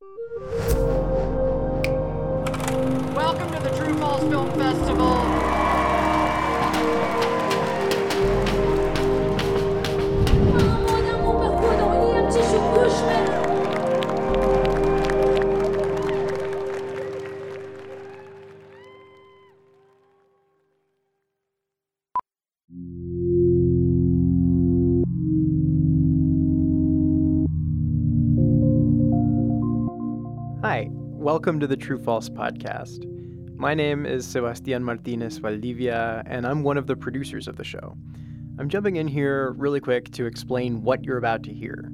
Welcome to the True False Film Festival. Welcome to the True False podcast. My name is Sebastian Martinez Valdivia, and I'm one of the producers of the show. I'm jumping in here really quick to explain what you're about to hear.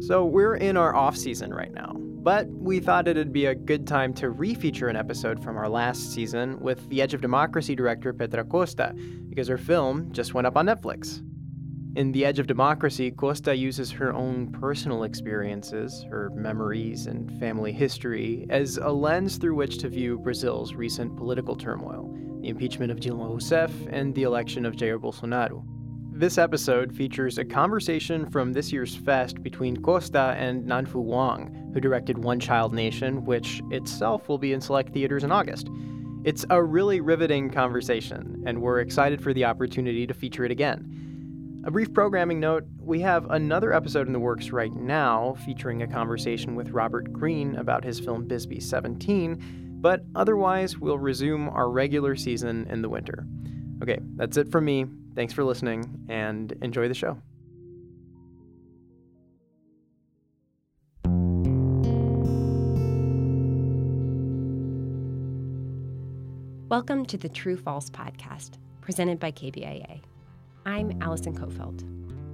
So, we're in our off season right now, but we thought it'd be a good time to refeature an episode from our last season with The Edge of Democracy director Petra Costa, because her film just went up on Netflix. In The Edge of Democracy, Costa uses her own personal experiences, her memories, and family history as a lens through which to view Brazil's recent political turmoil the impeachment of Dilma Rousseff and the election of Jair Bolsonaro. This episode features a conversation from this year's fest between Costa and Nanfu Wang, who directed One Child Nation, which itself will be in select theaters in August. It's a really riveting conversation, and we're excited for the opportunity to feature it again. A brief programming note we have another episode in the works right now featuring a conversation with Robert Greene about his film Bisbee 17, but otherwise, we'll resume our regular season in the winter. Okay, that's it from me. Thanks for listening and enjoy the show. Welcome to the True False podcast, presented by KBIA. I'm Allison Kofeld.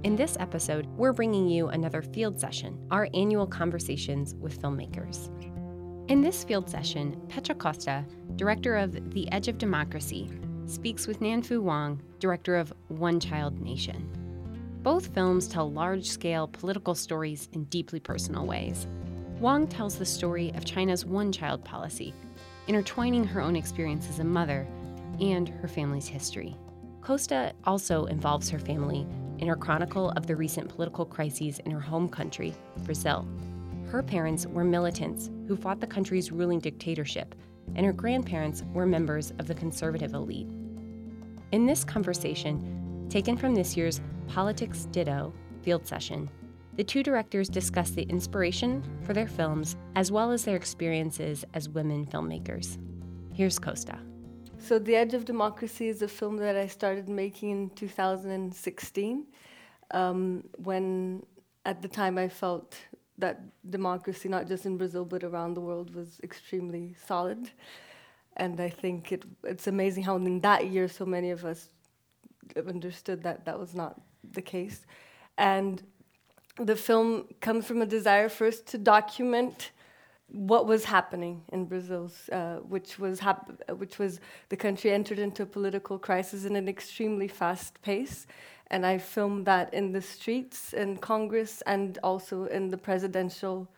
In this episode, we're bringing you another field session, our annual conversations with filmmakers. In this field session, Petra Costa, director of The Edge of Democracy, speaks with Nanfu Wang, director of One Child Nation. Both films tell large scale political stories in deeply personal ways. Wang tells the story of China's one child policy, intertwining her own experience as a mother and her family's history. Costa also involves her family in her chronicle of the recent political crises in her home country, Brazil. Her parents were militants who fought the country's ruling dictatorship, and her grandparents were members of the conservative elite. In this conversation, taken from this year's Politics Ditto field session, the two directors discuss the inspiration for their films as well as their experiences as women filmmakers. Here's Costa. So, The Edge of Democracy is a film that I started making in 2016, um, when at the time I felt that democracy, not just in Brazil but around the world, was extremely solid. And I think it, it's amazing how in that year so many of us understood that that was not the case. And the film comes from a desire first to document what was happening in Brazil, uh, which was which was the country entered into a political crisis in an extremely fast pace, and I filmed that in the streets in Congress and also in the presidential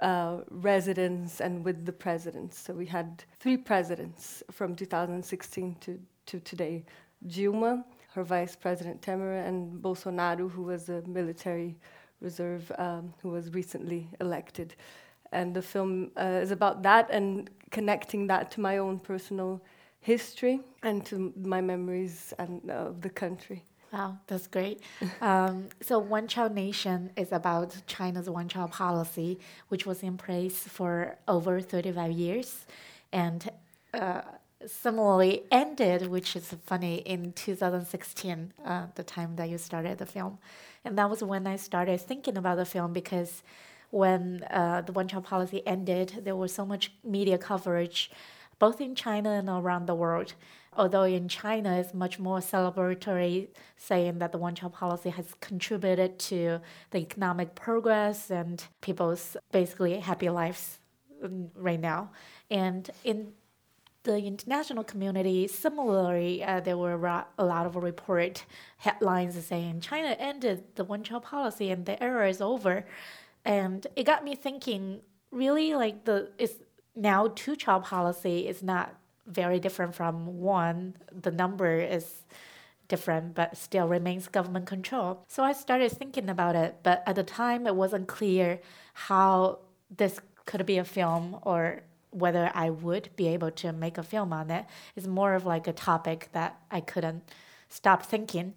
uh, residence and with the presidents. So we had three presidents from 2016 to to today: Dilma, her vice president Temer, and Bolsonaro, who was a military reserve um, who was recently elected and the film uh, is about that and connecting that to my own personal history and to my memories and uh, of the country. Wow, that's great. um, so, One Child Nation is about China's one child policy, which was in place for over 35 years and uh, similarly ended, which is funny, in 2016, uh, the time that you started the film. And that was when I started thinking about the film because when uh, the one child policy ended, there was so much media coverage, both in China and around the world. Although in China, it's much more celebratory, saying that the one child policy has contributed to the economic progress and people's basically happy lives mm, right now. And in the international community, similarly, uh, there were a lot of report headlines saying China ended the one child policy and the era is over and it got me thinking really like the is now two child policy is not very different from one the number is different but still remains government control so i started thinking about it but at the time it wasn't clear how this could be a film or whether I would be able to make a film on it. it is more of like a topic that I couldn't stop thinking.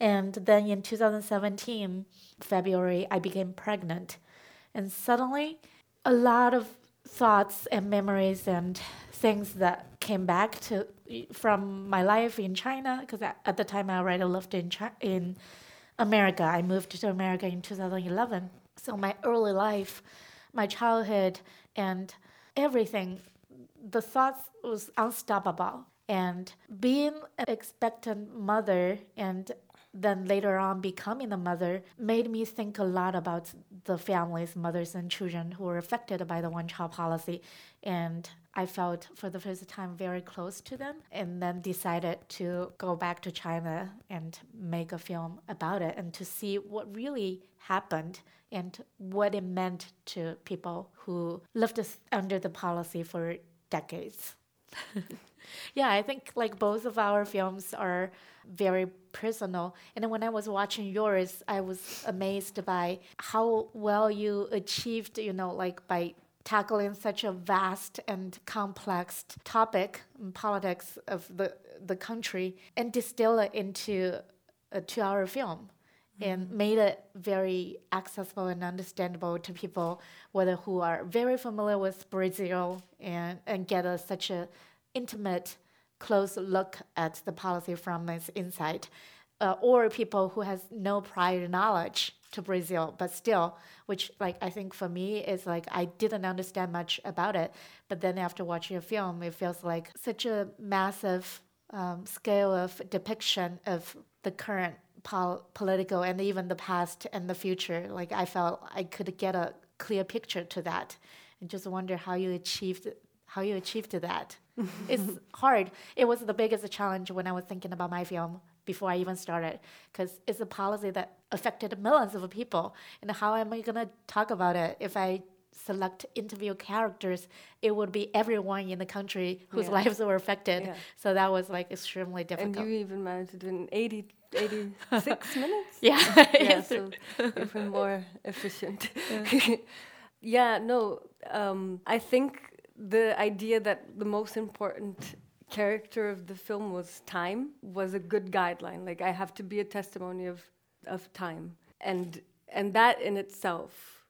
And then in 2017, February, I became pregnant. And suddenly, a lot of thoughts and memories and things that came back to from my life in China because at the time I already lived in China, in America. I moved to America in 2011. So my early life, my childhood, and everything, the thoughts was unstoppable. And being an expectant mother and then later on becoming a mother made me think a lot about the families, mothers and children who were affected by the one child policy. And I felt for the first time very close to them and then decided to go back to China and make a film about it and to see what really happened and what it meant to people who lived under the policy for decades. yeah, I think like both of our films are very personal. And when I was watching yours, I was amazed by how well you achieved, you know, like by tackling such a vast and complex topic in politics of the, the country and distill it into a two hour film and mm-hmm. made it very accessible and understandable to people whether who are very familiar with Brazil and, and get a, such a intimate close look at the policy from its inside, uh, or people who has no prior knowledge to Brazil, but still, which like I think for me is like I didn't understand much about it, but then after watching a film, it feels like such a massive um, scale of depiction of the current pol- political and even the past and the future. Like I felt I could get a clear picture to that, and just wonder how you achieved how you achieved that it's hard. It was the biggest challenge when I was thinking about my film before I even started, because it's a policy that affected millions of people. And how am I gonna talk about it if I select interview characters? It would be everyone in the country whose yeah. lives were affected. Yeah. So that was like extremely difficult. And you even managed to do in 80, 86 minutes. Yeah, yeah. so even more efficient. Yeah, yeah no, um, I think the idea that the most important character of the film was time was a good guideline. Like I have to be a testimony of of time, and and that in itself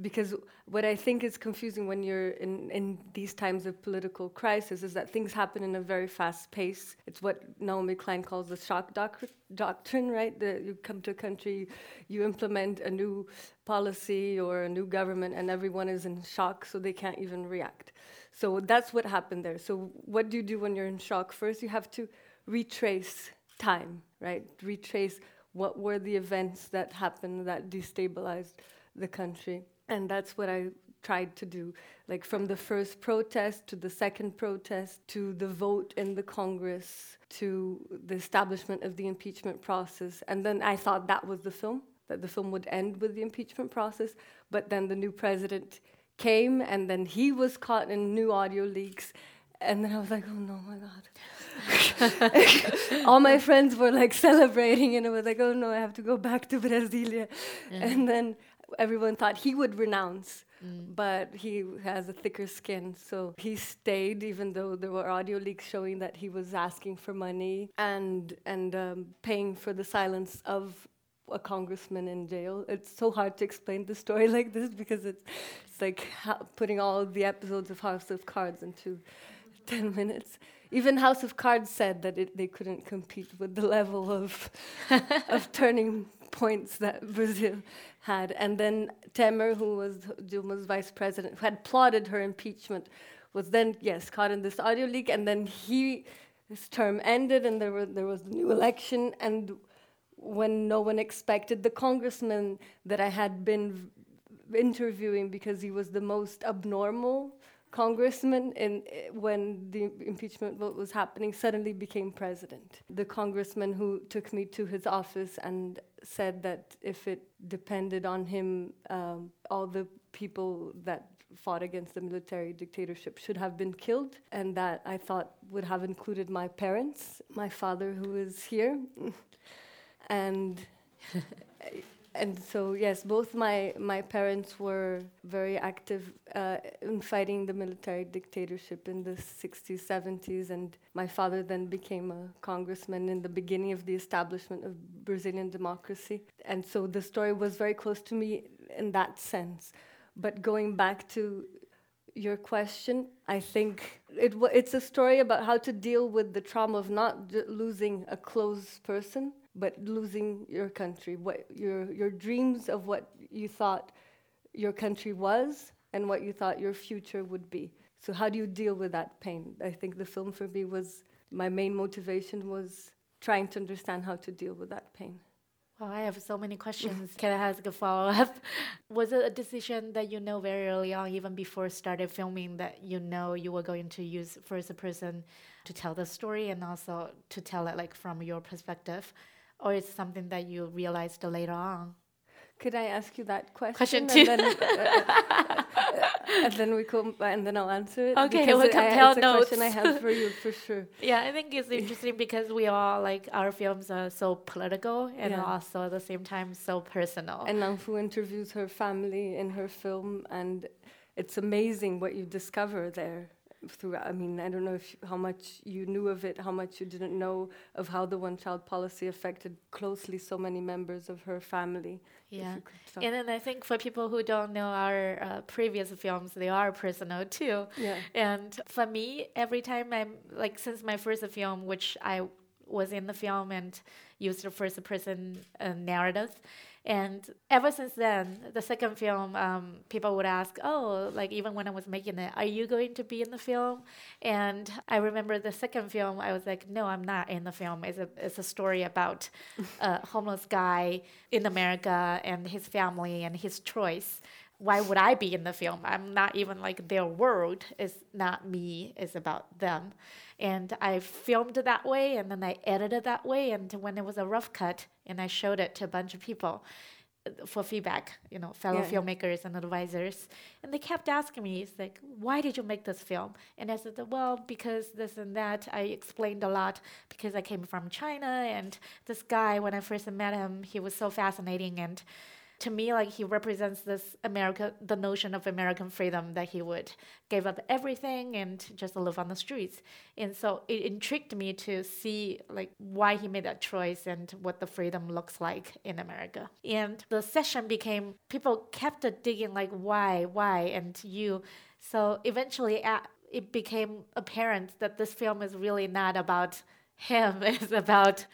because what I think is confusing when you're in, in these times of political crisis is that things happen in a very fast pace. It's what Naomi Klein calls the shock doc- doctrine, right? That you come to a country, you implement a new policy or a new government, and everyone is in shock, so they can't even react. So that's what happened there. So what do you do when you're in shock? First, you have to retrace time, right? Retrace what were the events that happened that destabilized the country. And that's what I tried to do. Like from the first protest to the second protest to the vote in the Congress to the establishment of the impeachment process. And then I thought that was the film, that the film would end with the impeachment process. But then the new president came and then he was caught in new audio leaks and then I was like, oh no, my God. All my friends were like celebrating, and I was like, oh no, I have to go back to Brasilia. And then everyone thought he would renounce, mm. but he has a thicker skin. So he stayed, even though there were audio leaks showing that he was asking for money and, and um, paying for the silence of a congressman in jail. It's so hard to explain the story like this because it's, it's like putting all the episodes of House of Cards into 10 minutes. Even House of Cards said that it, they couldn't compete with the level of, of turning points that Brazil had. And then Temer, who was Dilma's vice president, who had plotted her impeachment, was then, yes, caught in this audio leak. And then he, his term ended, and there, were, there was a new election. And when no one expected the congressman that I had been interviewing because he was the most abnormal congressman in, when the impeachment vote was happening suddenly became president. The congressman who took me to his office and said that if it depended on him, um, all the people that fought against the military dictatorship should have been killed, and that I thought would have included my parents, my father who is here, and and so yes, both my my parents were very active uh, in fighting the military dictatorship in the 60s, 70s, and my father then became a congressman in the beginning of the establishment of Brazilian democracy, and so the story was very close to me in that sense. But going back to your question, I think it w- it's a story about how to deal with the trauma of not j- losing a close person but losing your country, what your your dreams of what you thought your country was and what you thought your future would be. So how do you deal with that pain? I think the film for me was my main motivation was trying to understand how to deal with that pain. Well, I have so many questions. Can I ask a follow up? Was it a decision that you know very early on, even before started filming, that you know you were going to use first person to tell the story and also to tell it like from your perspective? Or it's something that you realized later on? Could I ask you that question? Question two. And then, uh, and then we come, and then I'll answer it. Okay, we'll compare it's a notes. question I have for you for sure. Yeah, I think it's interesting because we all like our films are so political and Yeah. also at the same time so personal. And Nanfu interviews her family in her film, and it's amazing what you discover there. Through, I mean, I don't know if how much you knew of it, how much you didn't know of how the one-child policy affected closely so many members of her family. Yeah. you could talk- And then I think for people who don't know our uh, previous films, they are personal too. yeah. And for me, every time I'm like, since my first film, which I was in the film and used the first person uh, narrative. And ever since then, the second film, um, people would ask, Oh, like even when I was making it, are you going to be in the film? And I remember the second film, I was like, No, I'm not in the film. It's a, it's a story about a homeless guy in America and his family and his choice why would I be in the film? I'm not even like their world is not me, it's about them. And I filmed it that way and then I edited that way. And when it was a rough cut and I showed it to a bunch of people uh, for feedback, you know, fellow yeah. filmmakers and advisors. And they kept asking me, it's like, why did you make this film? And I said, well, because this and that. I explained a lot because I came from China and this guy, when I first met him, he was so fascinating and to me like he represents this america the notion of american freedom that he would give up everything and just live on the streets. And so it intrigued me to see like why he made that choice and what the freedom looks like in america. And the session became people kept digging like why why and you. So eventually it became apparent that this film is really not about him it's about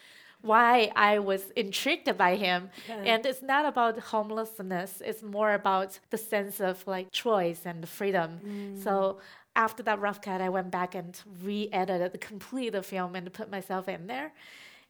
why I was intrigued by him. And it's not about homelessness, it's more about the sense of like choice and freedom. So mm. after that rough cut, I went back and re edited, the complete the film, and put myself in there.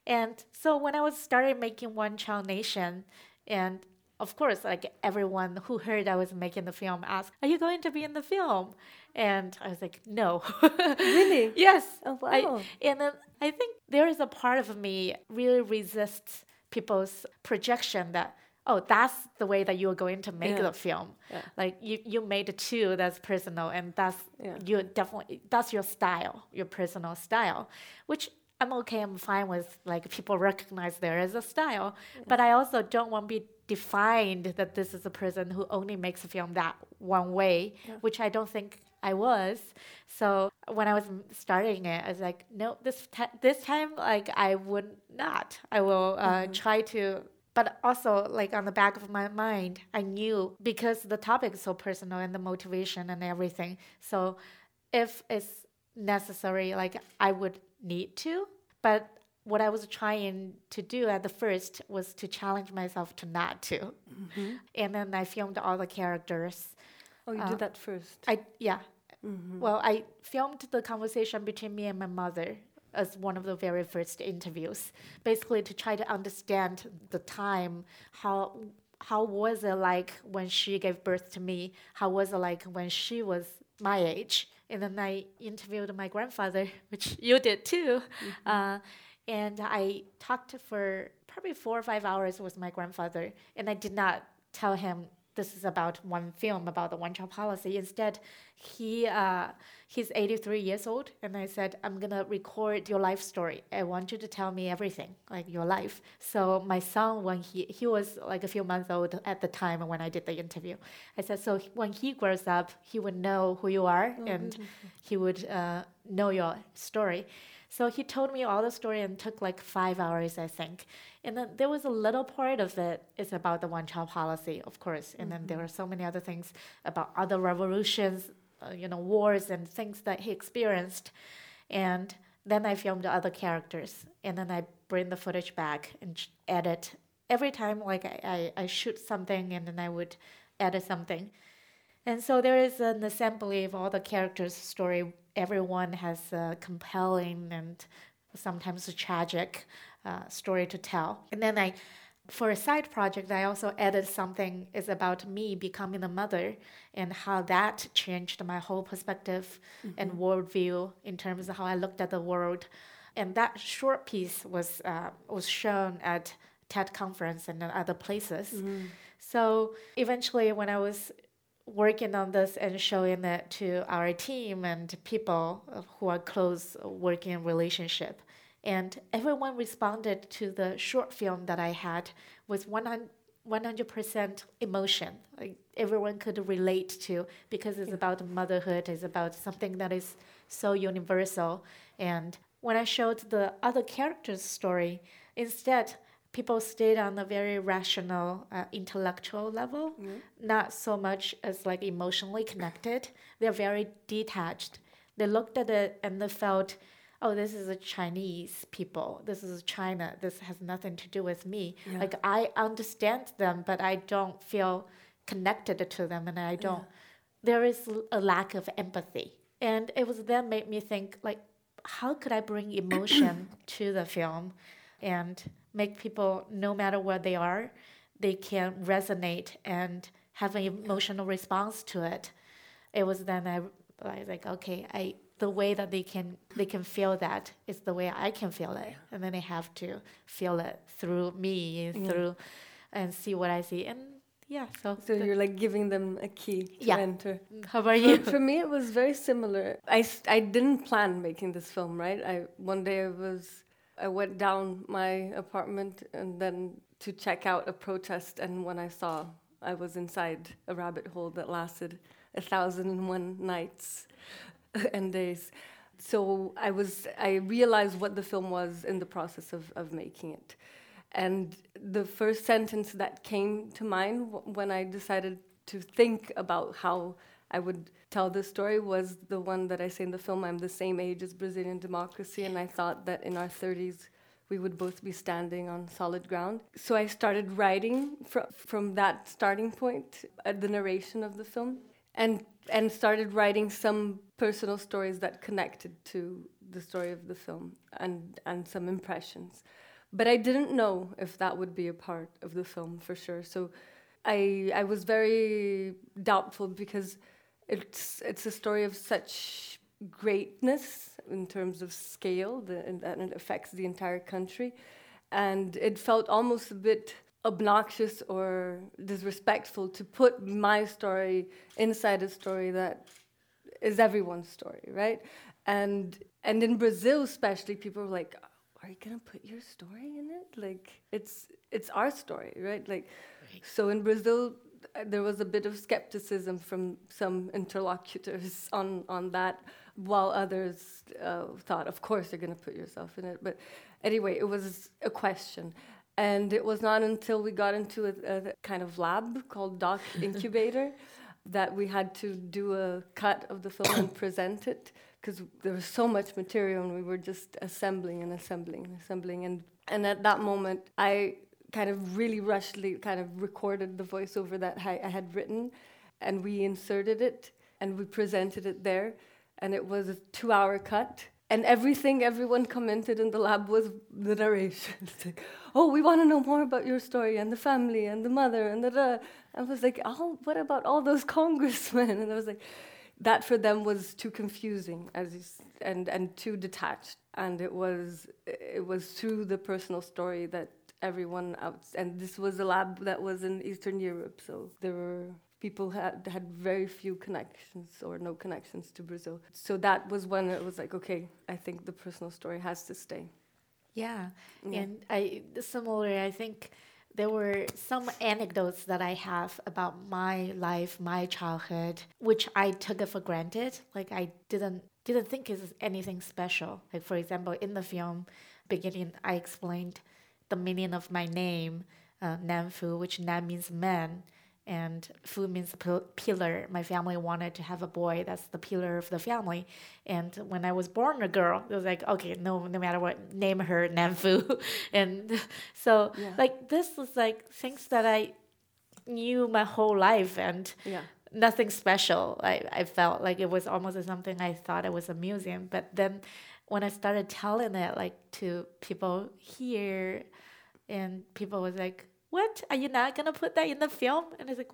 And so when I was started making One Child Nation, and of course, like everyone who heard I was making the film asked, "Are you going to be in the film?" And I was like, "No." Really? yes. Oh, I- wow. and then I think there is a part of me really resists people's projection that oh that's the way that you're going to make Yeah. the film Yeah. like you you made it too that's personal and that's Yeah. you definitely that's your style your personal style which i'm okay i'm fine with like people recognize there as a style but i also don't want to be defined that this is a person who only makes a film that one way which i don't think I was. So when I was starting it, I was like, no, this ti- this time, like I would not. I will uh, try to. But also, like on the back of my mind, I knew because the topic is so personal and the motivation and everything. So if it's necessary, like I would need to. But what I was trying to do at the first was to challenge myself to not to. And then I filmed all the characters. Oh, you Uh, did that first. I yeah. Well, I filmed the conversation between me and my mother as one of the very first interviews, basically to try to understand the time, how how was it like when she gave birth to me? How was it like when she was my age? And then I interviewed my grandfather, which you did too. Uh, and I talked for probably four or five hours with my grandfather, and I did not tell him this is about one film about the one child policy. Instead, he uh, he's 83 years old, and I said, I'm gonna record your life story. I want you to tell me everything, like your life. So my son, when he he was like a few months old at the time when I did the interview, I said, so when he grows up, he would know who you are, Oh, and beautiful. he would uh, know your story. So he told me all the story and took like five hours, I think. And then there was a little part of it is about the one child policy, of course. And then there were so many other things about other revolutions, uh, you know, wars and things that he experienced. And then I filmed the other characters. And then I bring the footage back and edit. Every time, like I, I, I shoot something and then I would edit something. And so there is an assembly of all the characters' story. Everyone has a compelling and sometimes a tragic uh, story to tell. And then I, for a side project, I also added something is about me becoming a mother and how that changed my whole perspective and worldview in terms of how I looked at the world. And that short piece was uh, was shown at TED conference and other places. So eventually, when I was working on this and showing it to our team and people who are close working relationship, and everyone responded to the short film that I had with 100 100% emotion. Like everyone could relate to because it's about motherhood, it's about something that is so universal. And when I showed the other characters' story, instead, people stayed on a very rational, uh, intellectual level, not so much as like emotionally connected. They're very detached. They looked at it and they felt, oh, this is a Chinese people. This is China. This has nothing to do with me. Yeah. Like I understand them, but I don't feel connected to them, and I don't. There is a lack of empathy, and it was then made me think like, how could I bring emotion to the film, and make people, no matter where they are, they can resonate and have an emotional response to it. It was then I, I was like, okay, I the way that they can they can feel that is the way I can feel it, and then they have to feel it through me, through, and see what I see, and yeah. So, So you're like giving them a key to Yeah. enter. Mm, how about you? for me, it was very similar. I I didn't plan making this film, right? I one day I was I went down my apartment and then to check out a protest, and when I saw I was inside a rabbit hole that lasted a thousand and one nights and days. So I was I realized what the film was in the process of, of making it. And the first sentence that came to mind when I decided to think about how I would tell this story was the one that I say in the film I'm the same age as Brazilian democracy, and I thought that in our 30s we would both be standing on solid ground. So I started writing fr- from that starting point, uh, the narration of the film, and and started writing some personal stories that connected to the story of the film and and some impressions. But I didn't know if that would be a part of the film for sure. So I I was very doubtful because it's it's a story of such greatness in terms of scale the, and, and it affects the entire country. And it felt almost a bit obnoxious or disrespectful to put my story inside a story that is everyone's story right? And and in brazil especially people were like are you gonna put your story in it? Like it's it's our story right? Like so in brazil there was a bit of skepticism from some interlocutors on on that while others uh, thought of course you're going to put yourself in it. But anyway it was a question. And it was not until we got into a, a kind of lab called doc incubator that we had to do a cut of the film and present it because there was so much material and we were just assembling and assembling and assembling. And and at that moment i kind of really rushedly kind of recorded the voiceover that I, I had written and we inserted it and we presented it there and it was a two hour cut and everything everyone commented in the lab was the narration. Like, oh we want to know more about your story and the family and the mother and the i was like oh what about all those congressmen? And i was like that for them was too confusing as you, and and too detached and it was it was through the personal story that everyone out. And this was a lab that was in Eastern Europe, so there were people had had very few connections or no connections to Brazil. So that was when it was like, okay, I think the personal story has to stay. Yeah. Yeah. And I similarly, I think there were some anecdotes that I have about my life, my childhood, which I took it for granted. Like I didn't didn't think it was anything special. Like for example, in the film beginning, I explained the meaning of my name, uh, Nanfu, which Nan means man, and Fu means pil- pillar. My family wanted to have a boy that's the pillar of the family. And when I was born a girl, it was like, okay, no, no matter what, name her Nanfu. and so, Yeah. like, this was like things that I knew my whole life and Yeah. nothing special. I, I felt like it was almost something I thought it was amusing. But then when I started telling it like to people here and people was like, What? Are you not gonna put that in the film? And it's like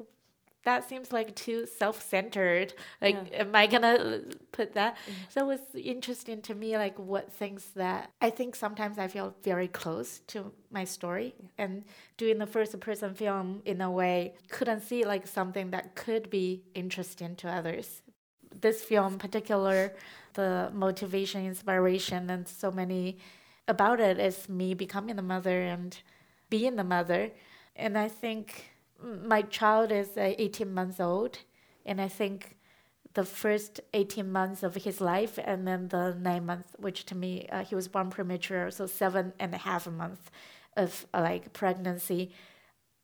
that seems like too self-centered. Like, am I gonna uh, put that? Mm-hmm. So it was interesting to me, like what things that I think sometimes I feel very close to my story, and doing the first-person film in a way couldn't see like something that could be interesting to others. This film, in particular, the motivation, inspiration, and so many about it is me becoming a mother and being the mother. And I think my child is uh, 18 months old. And I think the first 18 months of his life and then the nine months, which to me, uh, he was born premature, so seven and a half months of uh, like pregnancy.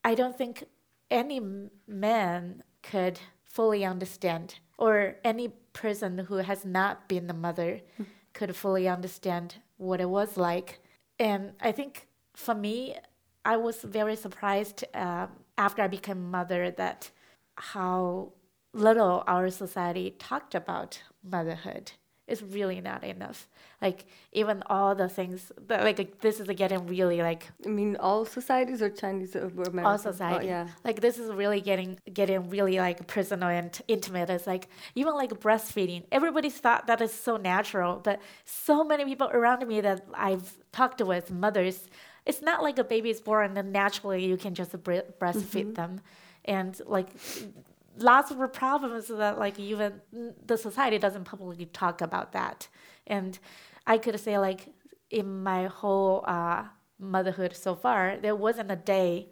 I don't think any man could fully understand, or any person who has not been the mother could fully understand what it was like. And I think for me, I was very surprised um after I became a mother that how little our society talked about motherhood is really not enough. Like even all the things that like this is getting really like I mean, all societies or Chinese or American? all society. Oh, yeah. Like this is really getting getting really like personal and intimate. It's like even like breastfeeding. Everybody thought that is so natural, but so many people around me that I've talked to with, mothers, it's not like a baby is born and naturally you can just bre- breastfeed mm-hmm. them, and like lots of problems that like even the society doesn't publicly talk about that. And i could say like in my whole uh, motherhood so far there wasn't a day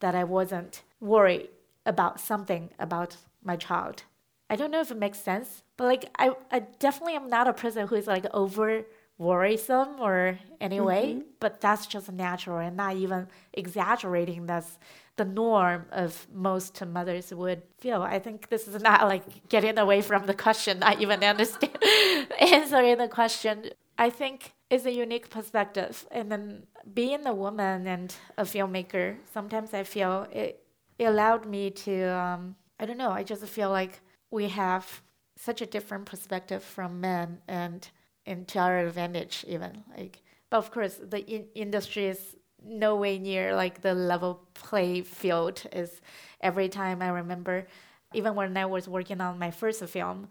that i wasn't worried about something about my child. I don't know if it makes sense but like i, I definitely am not a person who is like over worrisome or anyway but that's just natural and not even exaggerating that's the norm of most mothers would feel. I think this is not like getting away from the question, not even understand answering the question. I think it's a unique perspective. And then being a woman and a filmmaker, sometimes I feel it, it allowed me to, um, I don't know, I just feel like we have such a different perspective from men and, and to our advantage even. Like, but of course, the in- industry is no way near like the level play field is every time I remember even when I was working on my first film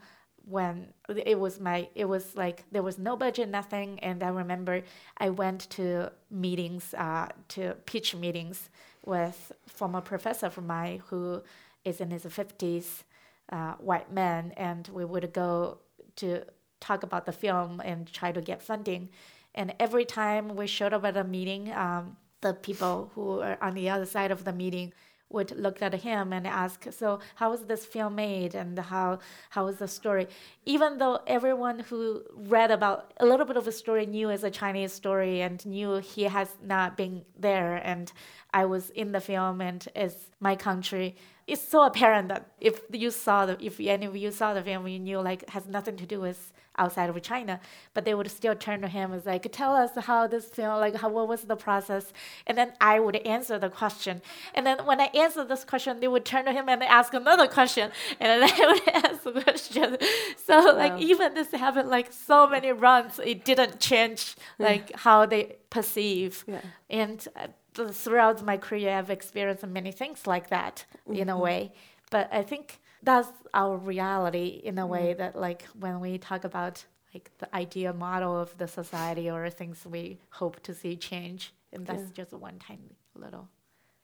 when it was my it was like there was no budget nothing and I remember I went to meetings uh, to pitch meetings with former professor of mine who is in his 50s uh, white man and we would go to talk about the film and try to get funding and every time we showed up at a meeting, um, the people who are on the other side of the meeting would look at him and ask, "So, how was this film made, and how how was the story?" Even though everyone who read about a little bit of the story knew it's a Chinese story and knew he has not been there, and I was in the film and it's my country. It's so apparent that if you saw the if any of you saw the film, you knew like it has nothing to do with outside of China, but they would still turn to him as like, tell us how this film, like how what was the process, and then I would answer the question, and then when I answered this question, they would turn to him and ask another question, and then I would ask the question. So like Wow. even this happened like so many runs, it didn't change like how they perceive, Yeah. and uh, throughout my career, I've experienced many things like that in a way, but I think that's our reality in a way mm. that like when we talk about like the ideal model of the society or things we hope to see change and that's just one tiny little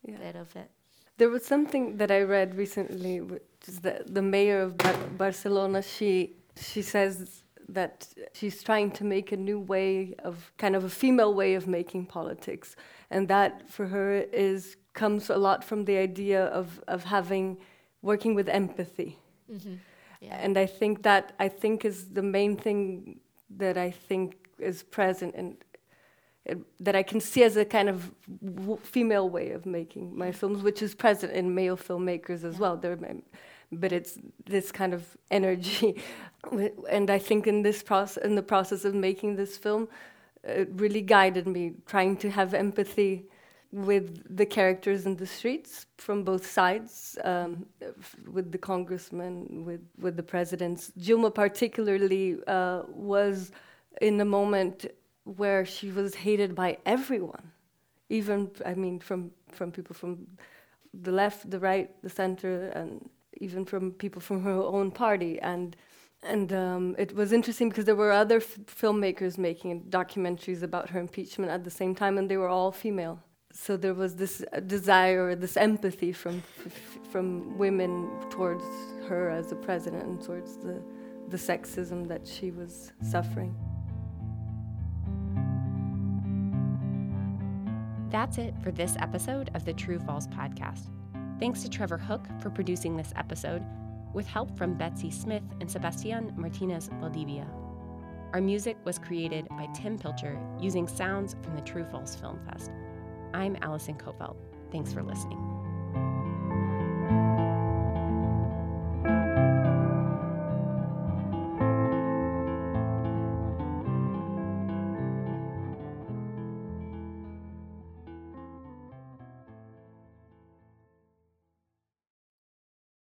Yeah. bit of it. There was something that I read recently, which is that the mayor of Bar- Barcelona, she she says that she's trying to make a new way of kind of a female way of making politics, and that for her is comes a lot from the idea of of having working with empathy. Mm-hmm. Yeah. And I think that I think is the main thing that I think is present and it, that I can see as a kind of w- female way of making my films, which is present in male filmmakers as well. There, but it's this kind of energy, and I think in this process, in the process of making this film, it really guided me trying to have empathy with the characters in the streets from both sides, um, with the congressman, with with the presidents. Dilma particularly uh, was in a moment where she was hated by everyone, even I mean from from people from the left, the right, the center, and even from people from her own party. And and um, it was interesting because there were other filmmakers making documentaries about her impeachment at the same time, and they were all female. So there was this uh, desire, this empathy from from women towards her as a president and towards the the sexism that she was suffering. That's it for this episode of the True False podcast. Thanks to Trevor Hook for producing this episode, with help from Betsy Smith and Sebastian Martinez Valdivia. Our music was created by Tim Pilcher using sounds from the True False Film Fest. I'm Allison Kofelt. Thanks for listening.